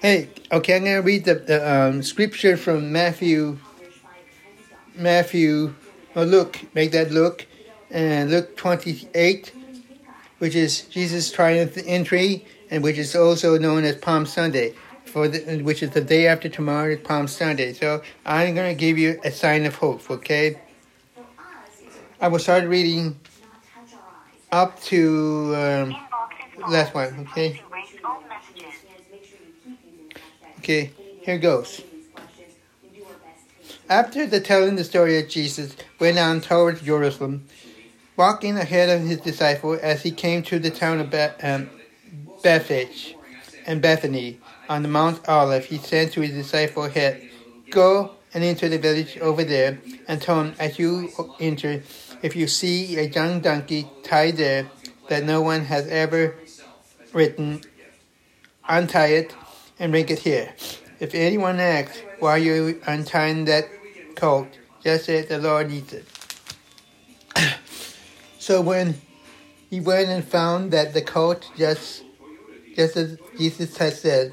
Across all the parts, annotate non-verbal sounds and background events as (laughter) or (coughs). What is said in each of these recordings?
Hey, okay, I'm gonna read the, the um, scripture from Matthew. Matthew, oh look, make that look, and Luke 28, which is Jesus' triumph entry, and which is also known as Palm Sunday, for the, which is the day after tomorrow is Palm Sunday. So I'm gonna give you a sign of hope. Okay, I will start reading up to um, last one. Okay. Okay, here goes. After the telling the story of Jesus went on towards Jerusalem, walking ahead of his disciple as he came to the town of Beth- um, Bethphage and Bethany on the Mount Olive, he said to his disciple head, Go and enter the village over there, and tell him as you enter, if you see a young donkey tied there that no one has ever ridden, untie it and bring it here. If anyone asks why you untying that coat, just say the Lord needs it. (coughs) so when he went and found that the coat just just as Jesus had said,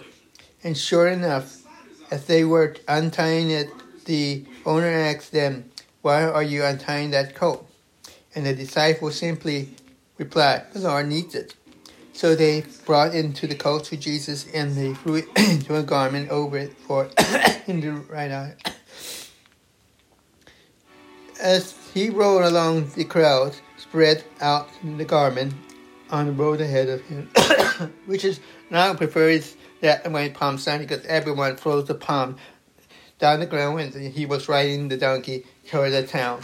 and sure enough, as they were untying it, the owner asked them, Why are you untying that coat? And the disciple simply replied, The Lord needs it. So they brought into the to Jesus, and they threw it (clears throat) into a garment over it for in the right eye. As he rode along, the crowd spread out the garment on the road ahead of him, (clears throat) which is now prefers that way Palm Sunday because everyone throws the palm down the ground when he was riding the donkey toward the town.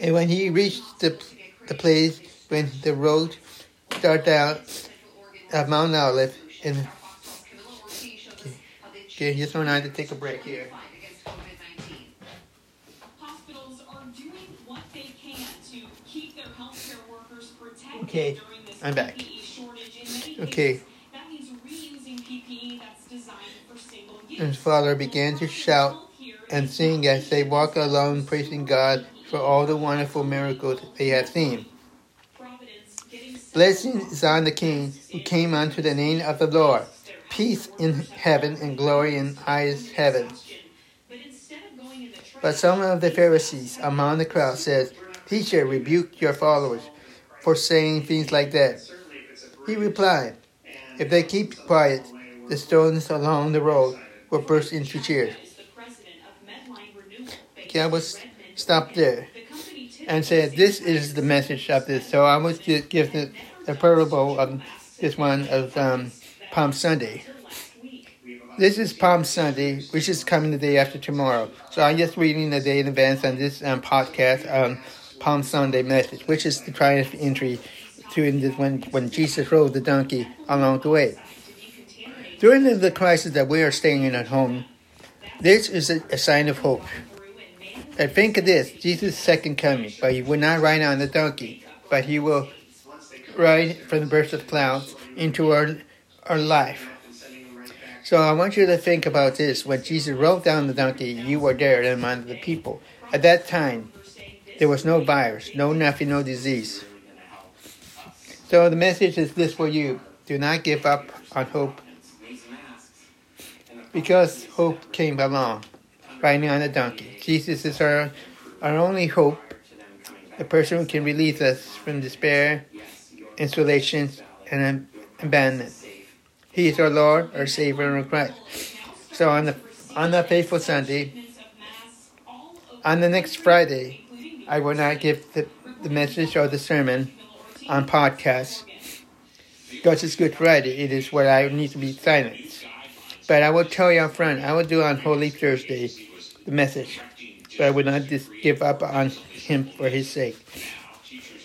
And when he reached the, the place when the road started out at Mount Olive, and okay, just want to take a break here. Okay, I'm back. Okay. And his Father began to shout and sing as they walked along, praising God for all the wonderful miracles they have seen. Blessing is on the King who came unto the name of the Lord. Peace in heaven and glory in highest heaven. But some of the Pharisees among the crowd said, Teacher, rebuke your followers for saying things like that. He replied, If they keep quiet, the stones along the road will burst into cheers. Okay, I was stopped there and said, This is the message of this. So I was to give the, the parable of this one of um, Palm Sunday. This is Palm Sunday, which is coming the day after tomorrow. So I'm just reading the day in advance on this um, podcast, um, Palm Sunday message, which is the triumph entry to this when, when Jesus rode the donkey along the way. During the, the crisis that we are staying in at home, this is a, a sign of hope. Think of this Jesus' second coming, but he will not ride on the donkey, but he will ride from the burst of clouds into our, our life. So I want you to think about this. When Jesus rode down the donkey, you were there among the people. At that time, there was no virus, no nothing, no disease. So the message is this for you. Do not give up on hope. Because hope came along, riding on a donkey. Jesus is our, our only hope, the person who can release us from despair, isolation, and abandonment. He is our Lord, our Savior, and our Christ. So on the on the faithful Sunday, on the next Friday, I will not give the, the message or the sermon on podcast because it's Good Friday. It is where I need to be silent. But I will tell you up front, I will do on Holy Thursday the message. But I would not just give up on him for his sake.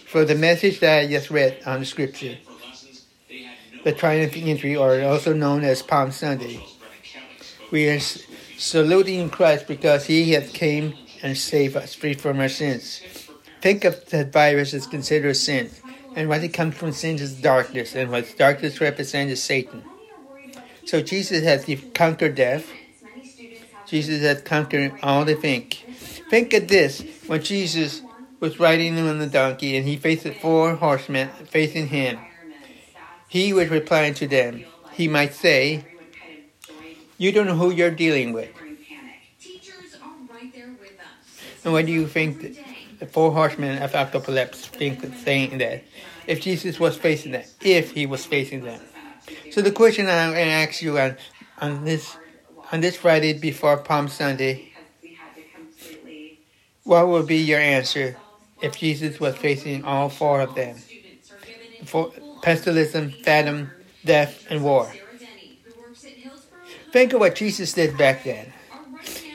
For the message that I just read on the scripture, the triumph entry, or also known as Palm Sunday, we are saluting Christ because he has came and saved us free from our sins. Think of the virus as considered sin, and what it comes from sin is darkness, and what darkness represents is Satan. So Jesus has conquered death. Jesus has conquered all the things. Think of this: when Jesus was riding on the donkey, and he faced the four horsemen facing him, he was replying to them. He might say, You don't know who you're dealing with. And what do you think the four horsemen of apocalypse think of saying that? If Jesus was facing that, if he was facing that. So the question to ask you on, on this on this Friday before Palm Sunday, what would be your answer if Jesus was facing all four of them? For pestilence, famine, death, and war. Think of what Jesus did back then.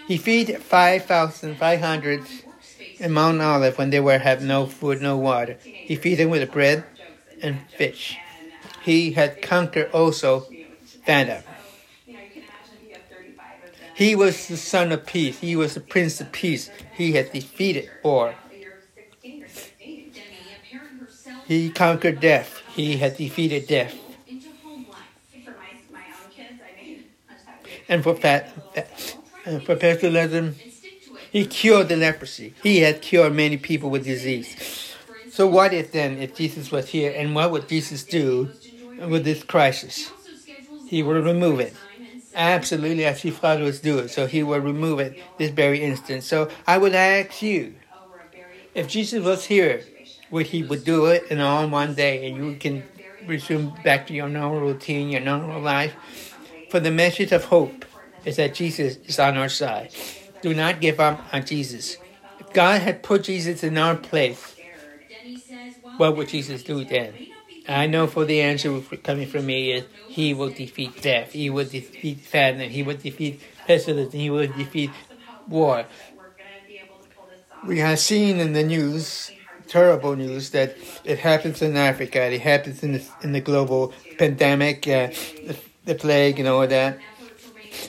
He fed 5,500 in Mount Olive when they were have no food, no water. He fed them with bread and fish. He had conquered also famine. He was the son of peace. He was the prince of peace. He had defeated war. He conquered death. He had defeated death. And for fat, uh, for pestilism, he cured the leprosy. He had cured many people with disease. So what if then, if Jesus was here, and what would Jesus do with this crisis? He would remove it. Absolutely, as his father was doing. So he will remove it this very instant. So I would ask you, if Jesus was here, would he would do it in all in one day, and you can resume back to your normal routine, your normal life? For the message of hope is that Jesus is on our side. Do not give up on Jesus. If God had put Jesus in our place, what would Jesus do then? I know for the answer coming from me is he will defeat death, he will defeat famine, he will defeat pestilence, he will defeat war. We have seen in the news, terrible news, that it happens in Africa, it happens in the, in the global pandemic, uh, the, the plague, and all that.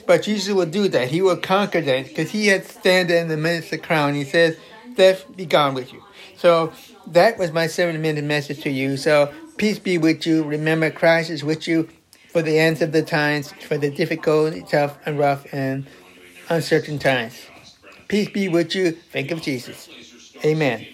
But Jesus will do that. He will conquer that because he had stand in the midst of the crown. He says, Death be gone with you. So that was my seven minute message to you. So peace be with you. Remember, Christ is with you for the ends of the times, for the difficult, tough, and rough, and uncertain times. Peace be with you. Think of Jesus. Amen.